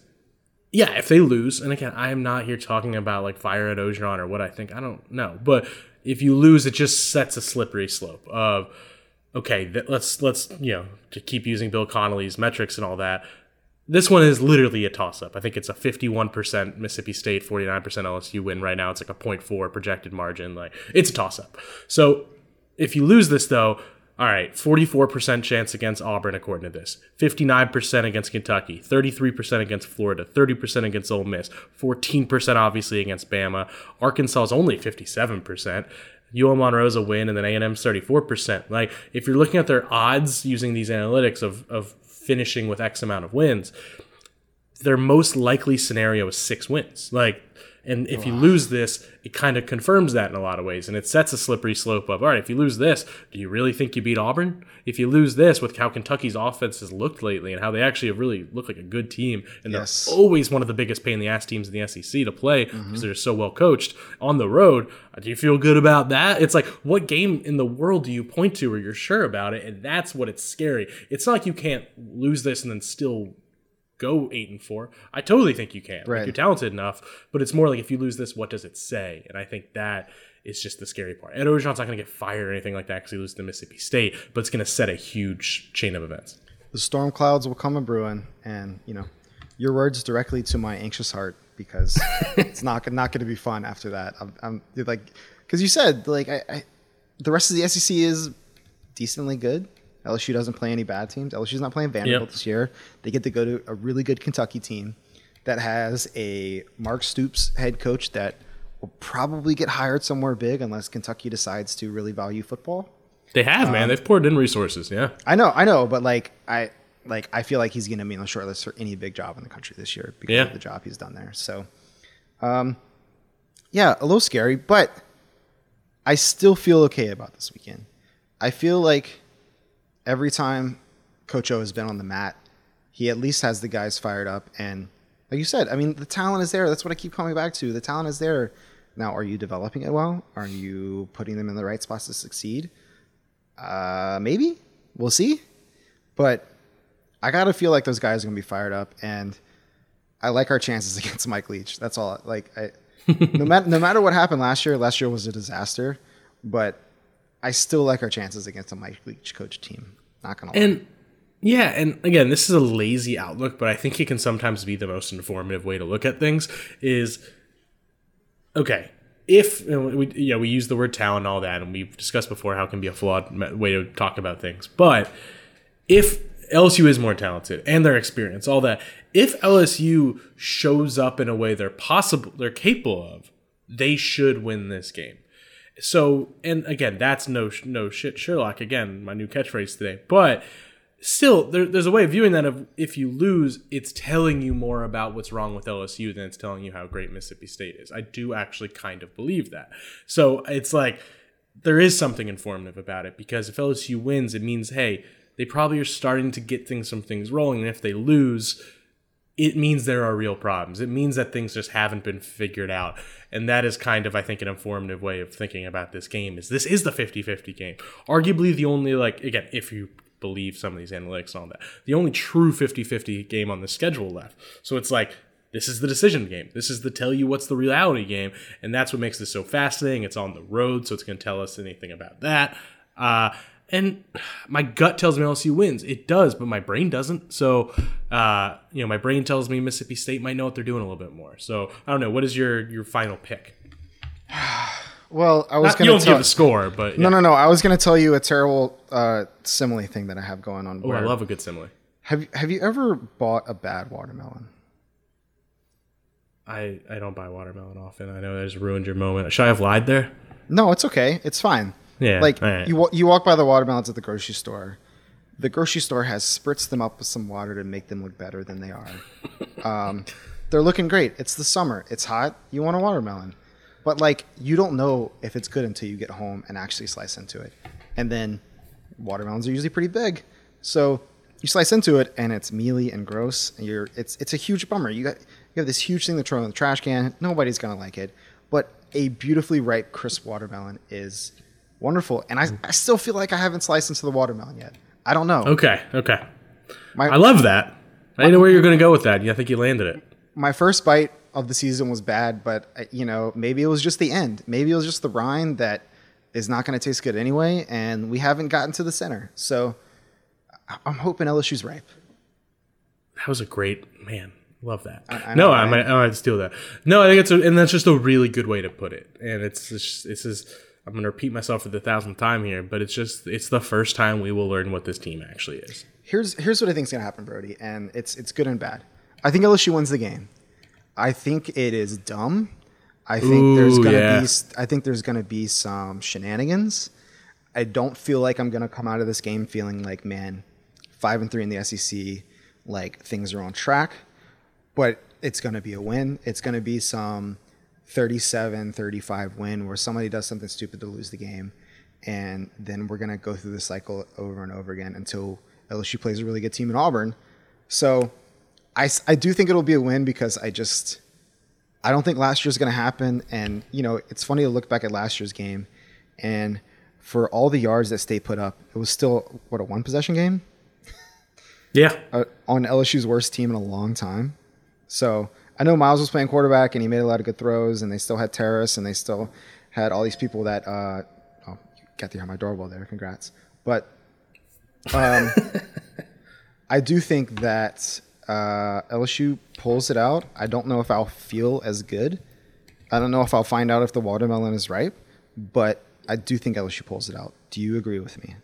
yeah, if they lose, and again, I am not here talking about like fire at Orgeron or what I think. I don't know, but if you lose, it just sets a slippery slope of okay, let's let's you know to keep using Bill Connelly's metrics and all that. This one is literally a toss up. I think it's a 51% Mississippi State, 49% LSU win right now. It's like a 0.4 projected margin. Like it's a toss up. So if you lose this though, all right, 44% chance against Auburn, according to this. 59% against Kentucky. 33% against Florida. 30% against Ole Miss. 14% obviously against Bama. Arkansas is only 57%. UL Monroe's a win, and then A&M's 34%. Like, if you're looking at their odds using these analytics of, of finishing with X amount of wins, their most likely scenario is six wins. Like, and if you lose this, it kind of confirms that in a lot of ways. And it sets a slippery slope of, all right, if you lose this, do you really think you beat Auburn? If you lose this with how Kentucky's offense has looked lately and how they actually have really looked like a good team, and yes. they're always one of the biggest pain in the ass teams in the SEC to play because mm-hmm. they're so well coached on the road, uh, do you feel good about that? It's like, what game in the world do you point to where you're sure about it? And that's what it's scary. It's not like you can't lose this and then still go eight and four. I totally think you can. Right. Like you're talented enough, but it's more like if you lose this, what does it say? And I think that is just the scary part. Ed Orgeron's not going to get fired or anything like that because he loses to Mississippi State, but it's going to set a huge chain of events. The storm clouds will come a brewing, and you know, your words directly to my anxious heart because [laughs] it's not not going to be fun after that. I'm, I'm like, because you said like I, I, the rest of the SEC is decently good. LSU doesn't play any bad teams. LSU's not playing Vanderbilt yep. this year. They get to go to a really good Kentucky team that has a Mark Stoops head coach that will probably get hired somewhere big unless Kentucky decides to really value football. They have, um, man. They've poured in resources. Yeah, I know, I know, but like I like I feel like he's going to be on the shortlist for any big job in the country this year because yeah. of the job he's done there. So, um, yeah, a little scary, but I still feel okay about this weekend. I feel like every time Coach O has been on the mat, he at least has the guys fired up. And like you said, I mean, the talent is there. That's what I keep coming back to. The talent is there. Now, are you developing it well? Are you putting them in the right spots to succeed? Uh, maybe we'll see. But I gotta feel like those guys are gonna be fired up, and I like our chances [laughs] against Mike Leach. That's all. Like, I, no [laughs] matter no matter what happened last year, last year was a disaster. But I still like our chances against a Mike Leach coach team. Not gonna lie. And yeah, and again, this is a lazy outlook, but I think it can sometimes be the most informative way to look at things. Is okay if you know, we you know, we use the word talent and all that, and we've discussed before how it can be a flawed way to talk about things, but if LSU is more talented and their experience, all that. If LSU shows up in a way they're possible, they're capable of, they should win this game. So, and again, that's no no shit Sherlock. Again, my new catchphrase today. But still, there, there's a way of viewing that. Of if you lose, it's telling you more about what's wrong with LSU than it's telling you how great Mississippi State is. I do actually kind of believe that. So it's like there is something informative about it because if LSU wins, it means hey, they probably are starting to get things some things rolling, and if they lose it means there are real problems. It means that things just haven't been figured out. And that is kind of, I think, an informative way of thinking about this game is this is the 50-50 game. Arguably the only, like, again, if you believe some of these analytics and all that, the only true 50-50 game on the schedule left. So it's like, this is the decision game. This is the tell you what's the reality game. And that's what makes this so fascinating. It's on the road, so it's going to tell us anything about that. Uh, and my gut tells me LSU wins. It does, but my brain doesn't. So, uh, you know, my brain tells me Mississippi State might know what they're doing a little bit more. So, I don't know. What is your your final pick? [sighs] Well, I was going to you don't give a score, but yeah. no, no, no. I was going to tell you a terrible uh, simile thing that I have going on. Oh, I love a good simile. Have Have you ever bought a bad watermelon? I I don't buy watermelon often. I know that just ruined your moment. Should I have lied there? No, it's okay. It's fine. Yeah. Like right. you you walk by the watermelons at the grocery store. The grocery store has spritzed them up with some water to make them look better than they are. [laughs] um, they're looking great. It's the summer. It's hot. You want a watermelon. But like you don't know if it's good until you get home and actually slice into it. And then watermelons are usually pretty big. So you slice into it and it's mealy and gross. And you're it's it's a huge bummer. You got you have this huge thing to throw in the trash can. Nobody's gonna like it. But a beautifully ripe, crisp watermelon is wonderful. And I, I still feel like I haven't sliced into the watermelon yet. I don't know. Okay, okay. My, I love that. I didn't know where you were going to go with that. I think you landed it. My first bite of the season was bad, but uh, you know, maybe it was just the end. Maybe it was just the rind that is not going to taste good anyway, and we haven't gotten to the center. So I'm hoping LSU's ripe. That was a great man. Love that. I, I no, I might, I might steal that. No, I think it's a, and that's just a really good way to put it. And it's just, it's just I'm going to repeat myself for the thousandth time here, but it's just it's the first time we will learn what this team actually is. Here's here's what I think is going to happen, Brody, and it's it's good and bad. I think LSU wins the game. I think it is dumb. I think Ooh, there's gonna yeah. be I think there's gonna be some shenanigans. I don't feel like I'm gonna come out of this game feeling like, man, five and three in the SEC, like things are on track. But it's gonna be a win. It's gonna be some 37 35 win where somebody does something stupid to lose the game and then we're going to go through the cycle over and over again until LSU plays a really good team in Auburn. So I, I do think it'll be a win because I just I don't think last year's going to happen and you know it's funny to look back at last year's game and for all the yards that State put up it was still what a one possession game. Yeah. Uh, on LSU's worst team in a long time. So I know Myles was playing quarterback and he made a lot of good throws, and they still had Terrace and they still had all these people that. Uh, oh, you got to hear my doorbell there. Congrats. But um, [laughs] I do think that uh, LSU pulls it out. I don't know if I'll feel as good. I don't know if I'll find out if the watermelon is ripe, but I do think LSU pulls it out. Do you agree with me?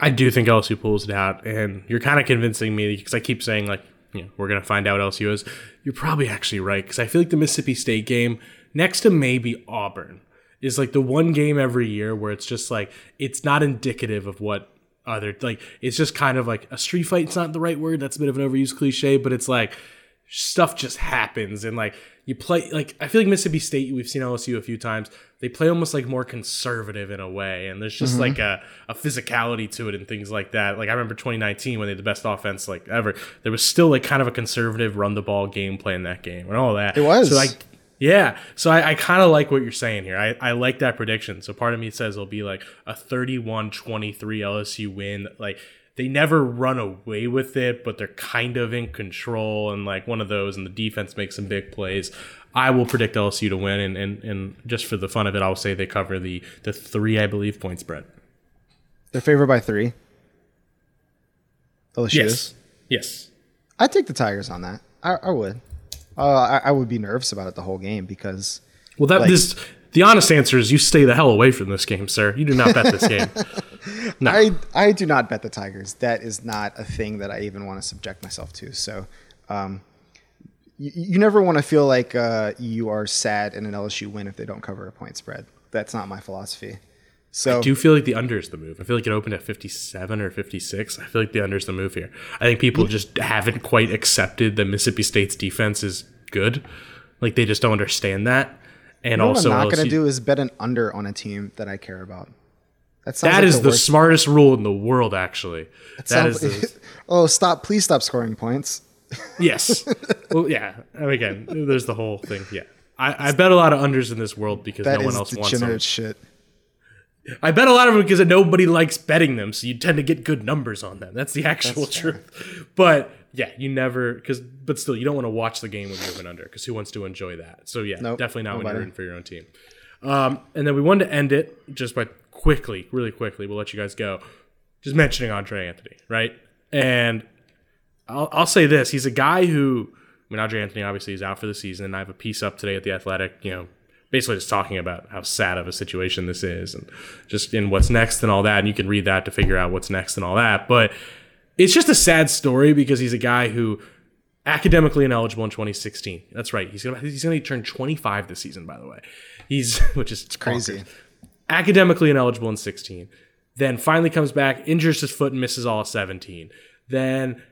I do think LSU pulls it out, and you're kind of convincing me because I keep saying like you know, we're going to find out LSU is, you're probably actually right. Because I feel like the Mississippi State game, next to maybe Auburn, is like the one game every year where it's just like, it's not indicative of what other, like, it's just kind of like a street fight. It's not the right word. That's a bit of an overused cliche, but it's like, stuff just happens and like you play like I feel like Mississippi State we've seen LSU a few times. They play almost like more conservative in a way and there's just mm-hmm. like a, a physicality to it and things like that. Like I remember 2019 when they had the best offense like ever. There was still like kind of a conservative run the ball gameplay in that game and all that. It was. So like yeah. So I, I kind of like what you're saying here. I, I like that prediction. So part of me says it'll be like a 31-23 LSU win. Like they never run away with it, but they're kind of in control and like one of those, and the defense makes some big plays. I will predict LSU to win, and, and, and just for the fun of it, I'll say they cover the the three, I believe, point spread. They're favored by three. LSU yes. Is? Yes. I'd take the Tigers on that. I, I would. Uh, I, I, would be nervous about it the whole game because. Well, that like, this the honest answer is you stay the hell away from this game, sir. You do not bet this game. [laughs] [laughs] No. I I do not bet the Tigers. That is not a thing that I even want to subject myself to. So, um, you, you never want to feel like uh, you are sad in an LSU win if they don't cover a point spread. That's not my philosophy. So I do feel like the under is the move. I feel like it opened at 57 or 56. I feel like the under is the move here. I think people just haven't quite accepted that Mississippi State's defense is good. Like they just don't understand that. And you know also, what I'm not going to do is bet an under on a team that I care about. That, that like is the, the smartest rule in the world, actually. That, that is. The, [laughs] oh, stop! Please stop scoring points. [laughs] yes. Well, yeah. again, there's the whole thing. Yeah. I, I bet a lot of unders in this world because that no one else wants them. shit. I bet a lot of them because nobody likes betting them, so you tend to get good numbers on them. That's the actual That's truth. But yeah, you never because but still you don't want to watch the game when you're an under because who wants to enjoy that? So yeah, nope, definitely not nobody. when you're in for your own team. Um, and then we wanted to end it just by quickly, really quickly. We'll let you guys go. Just mentioning Andre Anthony, right? And I'll, I'll say this: he's a guy who, I mean, Andre Anthony obviously is out for the season. And I have a piece up today at the Athletic, you know, basically just talking about how sad of a situation this is, and just in what's next and all that. And you can read that to figure out what's next and all that. But it's just a sad story because he's a guy who academically ineligible in 2016. That's right. He's gonna he's gonna turn 25 this season, by the way. He's [laughs] which is crazy. Academically ineligible in 16. Then finally comes back, injures his foot and misses all of 17. Then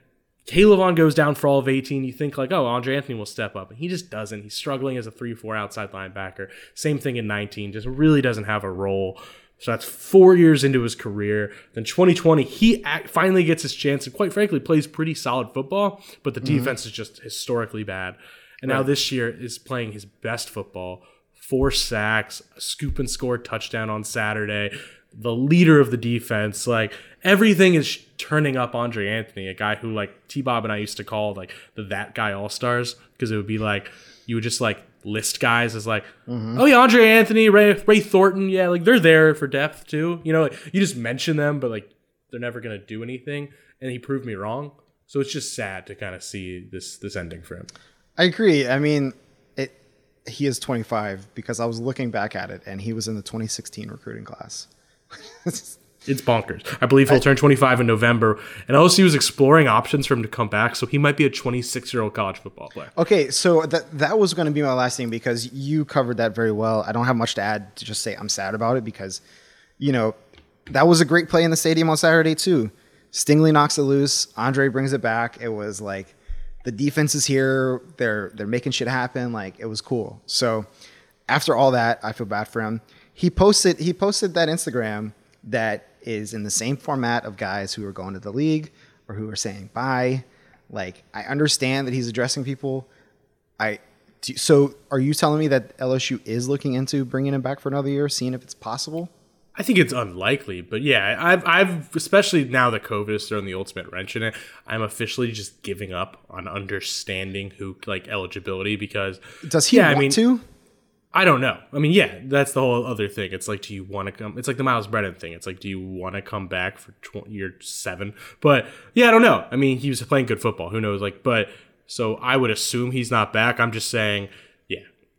K'Lavon goes down for all of 18. You think like, oh, Andre Anthony will step up. And he just doesn't. He's struggling as a 3-4 outside linebacker. Same thing in 19. Just really doesn't have a role. So that's four years into his career. Then 2020, he finally gets his chance and quite frankly plays pretty solid football, but the mm-hmm. defense is just historically bad. And right. now this year is playing his best football. Four sacks, scoop and score touchdown on Saturday, the leader of the defense. Like everything is turning up Andre Anthony, a guy who like T Bob and I used to call like the that guy all stars because it would be like you would just like list guys as like, mm-hmm. oh yeah, Andre Anthony, Ray, Ray Thornton, yeah, like they're there for depth too. You know, like, you just mention them, but like they're never gonna do anything. And he proved me wrong. So it's just sad to kind of see this this ending for him. I agree. I mean, he is 25 because I was looking back at it and he was in the 2016 recruiting class. [laughs] it's bonkers. I believe he'll I, turn 25 in November, and LSU was exploring options for him to come back, so he might be a 26 year old college football player. Okay, so that that was going to be my last thing because you covered that very well. I don't have much to add to just say I'm sad about it because, you know, that was a great play in the stadium on Saturday too. Stingley knocks it loose. Andre brings it back. It was like the defense is here. They're they're making shit happen. Like it was cool. So after all that, I feel bad for him. He posted he posted that Instagram that is in the same format of guys who are going to the league or who are saying bye. Like I understand that he's addressing people. I so are you telling me that LSU is looking into bringing him back for another year, seeing if it's possible? I think it's unlikely, but yeah, I've, I've especially now that COVID has thrown the ultimate wrench in it, I'm officially just giving up on understanding who like eligibility because does he yeah, want I mean, to? I don't know. I mean, yeah, that's the whole other thing. It's like, do you want to come? It's like the Myles Brennan thing. It's like, do you want to come back for tw- year seven? But yeah, I don't know. I mean, he was playing good football. Who knows? Like, but so I would assume he's not back. I'm just saying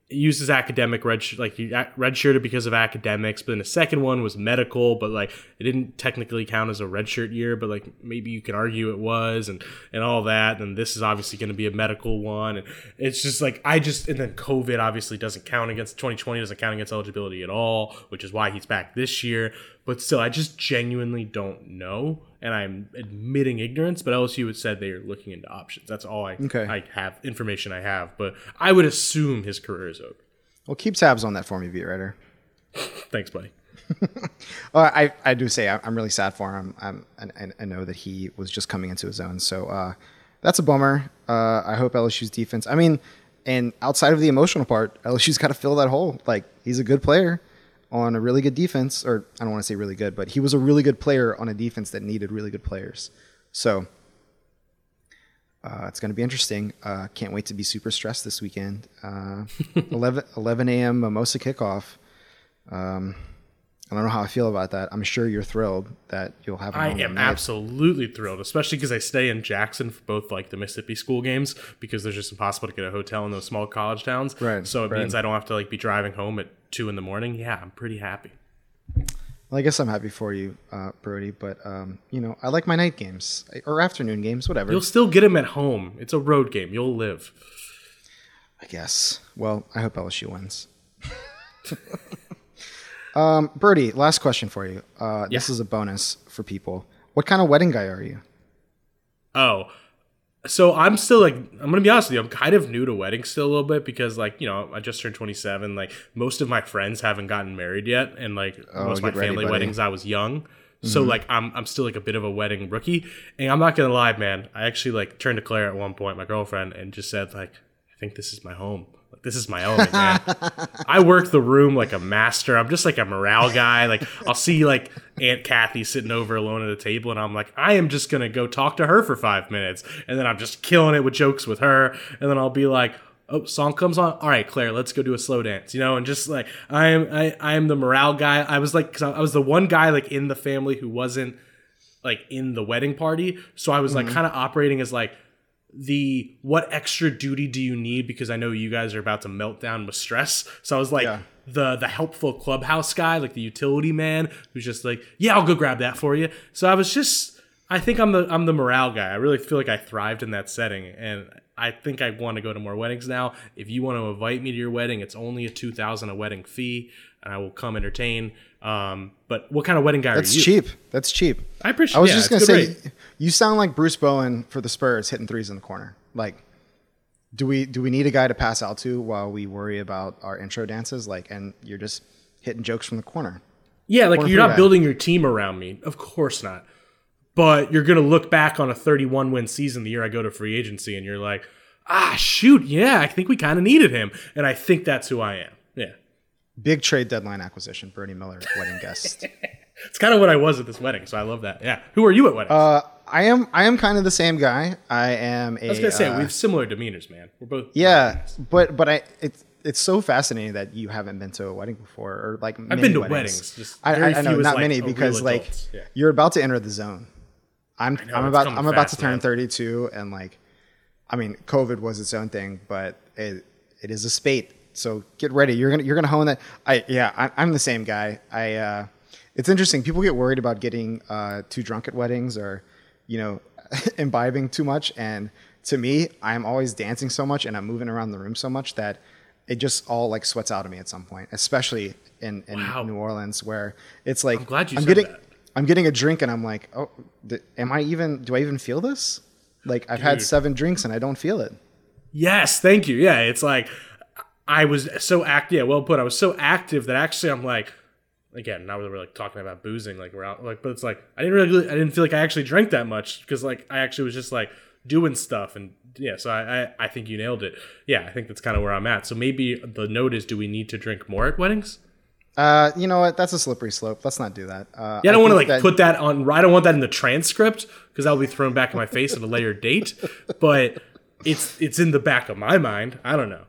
uses academic red like redshirted because of academics but then the second one was medical but like it didn't technically count as a redshirt year but like maybe you can argue it was and and all that and this is obviously going to be a medical one and it's just like i just and then covid obviously doesn't count against 2020 doesn't count against eligibility at all which is why he's back this year but still i just genuinely don't know and I'm admitting ignorance, but LSU had said they are looking into options. That's all I okay. I have information I have, but I would assume his career is over. Well, keep tabs on that for me, beat writer. [laughs] Thanks, buddy. [laughs] well, I, I do say I'm really sad for him. I'm, I, I know that he was just coming into his own, so uh, that's a bummer. Uh, I hope LSU's defense. I mean, and outside of the emotional part, LSU's got to fill that hole. Like he's a good player on a really good defense, or I don't want to say really good, but he was a really good player on a defense that needed really good players. So uh, it's going to be interesting. Uh, can't wait to be super stressed this weekend. Uh, [laughs] 11, 11 a.m. mimosa kickoff. Um, I don't know how I feel about that. I'm sure you're thrilled that you'll have. I am night. absolutely thrilled, especially because I stay in Jackson for both like the Mississippi school games because there's just impossible to get a hotel in those small college towns. Right. So it right. means I don't have to like be driving home at two in the morning. Yeah, I'm pretty happy. Well, I guess I'm happy for you, uh, Brody. But um, you know, I like my night games or afternoon games, whatever. You'll still get them at home. It's a road game. You'll live. I guess. Well, I hope LSU wins. [laughs] Um, Birdie, last question for you. Uh, yeah. This is a bonus for people. What kind of wedding guy are you? Oh, so I'm still like I'm gonna be honest with you. I'm kind of new to weddings still a little bit because like you know I just turned 27. Like most of my friends haven't gotten married yet, and like oh, most of my family ready, weddings I was young. Mm-hmm. So like I'm I'm still like a bit of a wedding rookie, and I'm not gonna lie, man. I actually like turned to Claire at one point, my girlfriend, and just said like I think this is my home. Like this is my element, man. [laughs] I work the room like a master. I'm just like a morale guy. Like I'll see like Aunt Kathy sitting over alone at a table, and I'm like, I am just gonna go talk to her for five minutes, and then I'm just killing it with jokes with her, and then I'll be like, oh, song comes on. All right, Claire, let's go do a slow dance, you know, and just like I am, I, I am the morale guy. I was like, because I was the one guy like in the family who wasn't like in the wedding party, so I was like mm-hmm. kind of operating as like the what extra duty do you need because I know you guys are about to melt down with stress. So I was like yeah. the the helpful clubhouse guy, like the utility man who's just like, yeah, I'll go grab that for you. So I was just I think I'm the I'm the morale guy. I really feel like I thrived in that setting and I think I want to go to more weddings now. If you want to invite me to your wedding, it's only a two thousand a wedding fee, and I will come entertain. Um, but what kind of wedding guy That's are you? That's cheap. That's cheap. I appreciate. It. I was yeah, just gonna say, rate. you sound like Bruce Bowen for the Spurs hitting threes in the corner. Like, do we do we need a guy to pass out to while we worry about our intro dances? Like, and you're just hitting jokes from the corner. Yeah, like corner you're not guy. building your team around me. Of course not but you're going to look back on a 31 win season the year I go to free agency and you're like, ah, shoot, yeah, I think we kind of needed him. And I think that's who I am. Big trade deadline acquisition, Bernie Miller, wedding guest. [laughs] it's kind of what I was at this wedding, so I love that. Yeah. Who are you at weddings? Uh, I am. I am kind of the same guy. I am. A, I was gonna say uh, we have similar demeanors, man. We're both. Yeah, but but I it's it's so fascinating that you haven't been to a wedding before, or like I've been to weddings. weddings I, I, I, know not like many because like yeah. you're about to enter the zone. I'm know, I'm about I'm about to turn man. 32, and like, I mean, COVID was its own thing, but it it is a spate. So get ready. You're gonna you're gonna hone that. I yeah, I, am the same guy. I uh, it's interesting. People get worried about getting uh, too drunk at weddings or you know [laughs] imbibing too much, and to me, I'm always dancing so much and I'm moving around the room so much that it just all like sweats out of me at some point, especially in, in wow. New Orleans where it's like I'm glad you I'm getting that. I'm getting a drink and I'm like, oh, th- am I even? Do I even feel this? Like I've Dude. had seven drinks and I don't feel it. Yes, thank you. Yeah, it's like I was so active. Yeah, well put. I was so active that actually I'm like, again, now we're like talking about boozing, like we're out, like, but it's like I didn't really, I didn't feel like I actually drank that much because like I actually was just like doing stuff and yeah. So I, I, I think you nailed it. Yeah, I think that's kind of where I'm at. So maybe the note is, do we need to drink more at weddings? Uh, you know what? That's a slippery slope. Let's not do that. Uh, yeah, I don't want to like that... put that on. I don't want that in the transcript because that'll be thrown back in my face at a later date. But it's it's in the back of my mind. I don't know.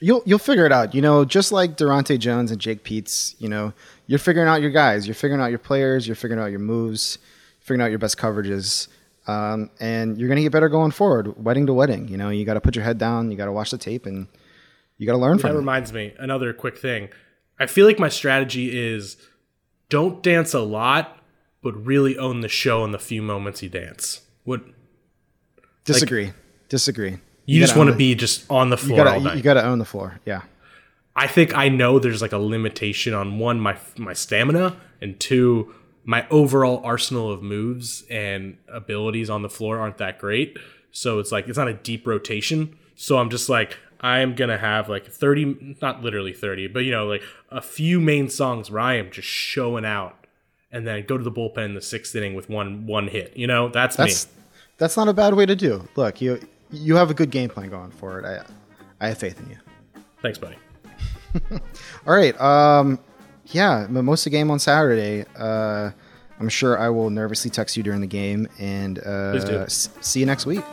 You'll you'll figure it out. You know, just like Daronte Jones and Jake Peetz, You know, you're figuring out your guys. You're figuring out your players. You're figuring out your moves. Figuring out your best coverages. Um, and you're gonna get better going forward, wedding to wedding. You know, you got to put your head down. You got to watch the tape, and you got to learn that from. That reminds me, another quick thing I feel like my strategy is don't dance a lot, but really own the show in the few moments you dance. What? Disagree. Like, Disagree. You, you just want to be just on the floor you gotta, all night. You got to own the floor. Yeah. I think I know there's like a limitation on one my my stamina and two my overall arsenal of moves and abilities on the floor aren't that great. So it's like it's not a deep rotation. So I'm just like I'm gonna have like 30, not literally 30, but you know, like a few main songs where I am just showing out, and then go to the bullpen in the sixth inning with one one hit. You know, that's, that's me. That's not a bad way to do. Look, you you have a good game plan going for it. I I have faith in you. Thanks, buddy. [laughs] All right. Um, yeah, Mimosa game on Saturday. Uh, I'm sure I will nervously text you during the game, and uh, see you next week.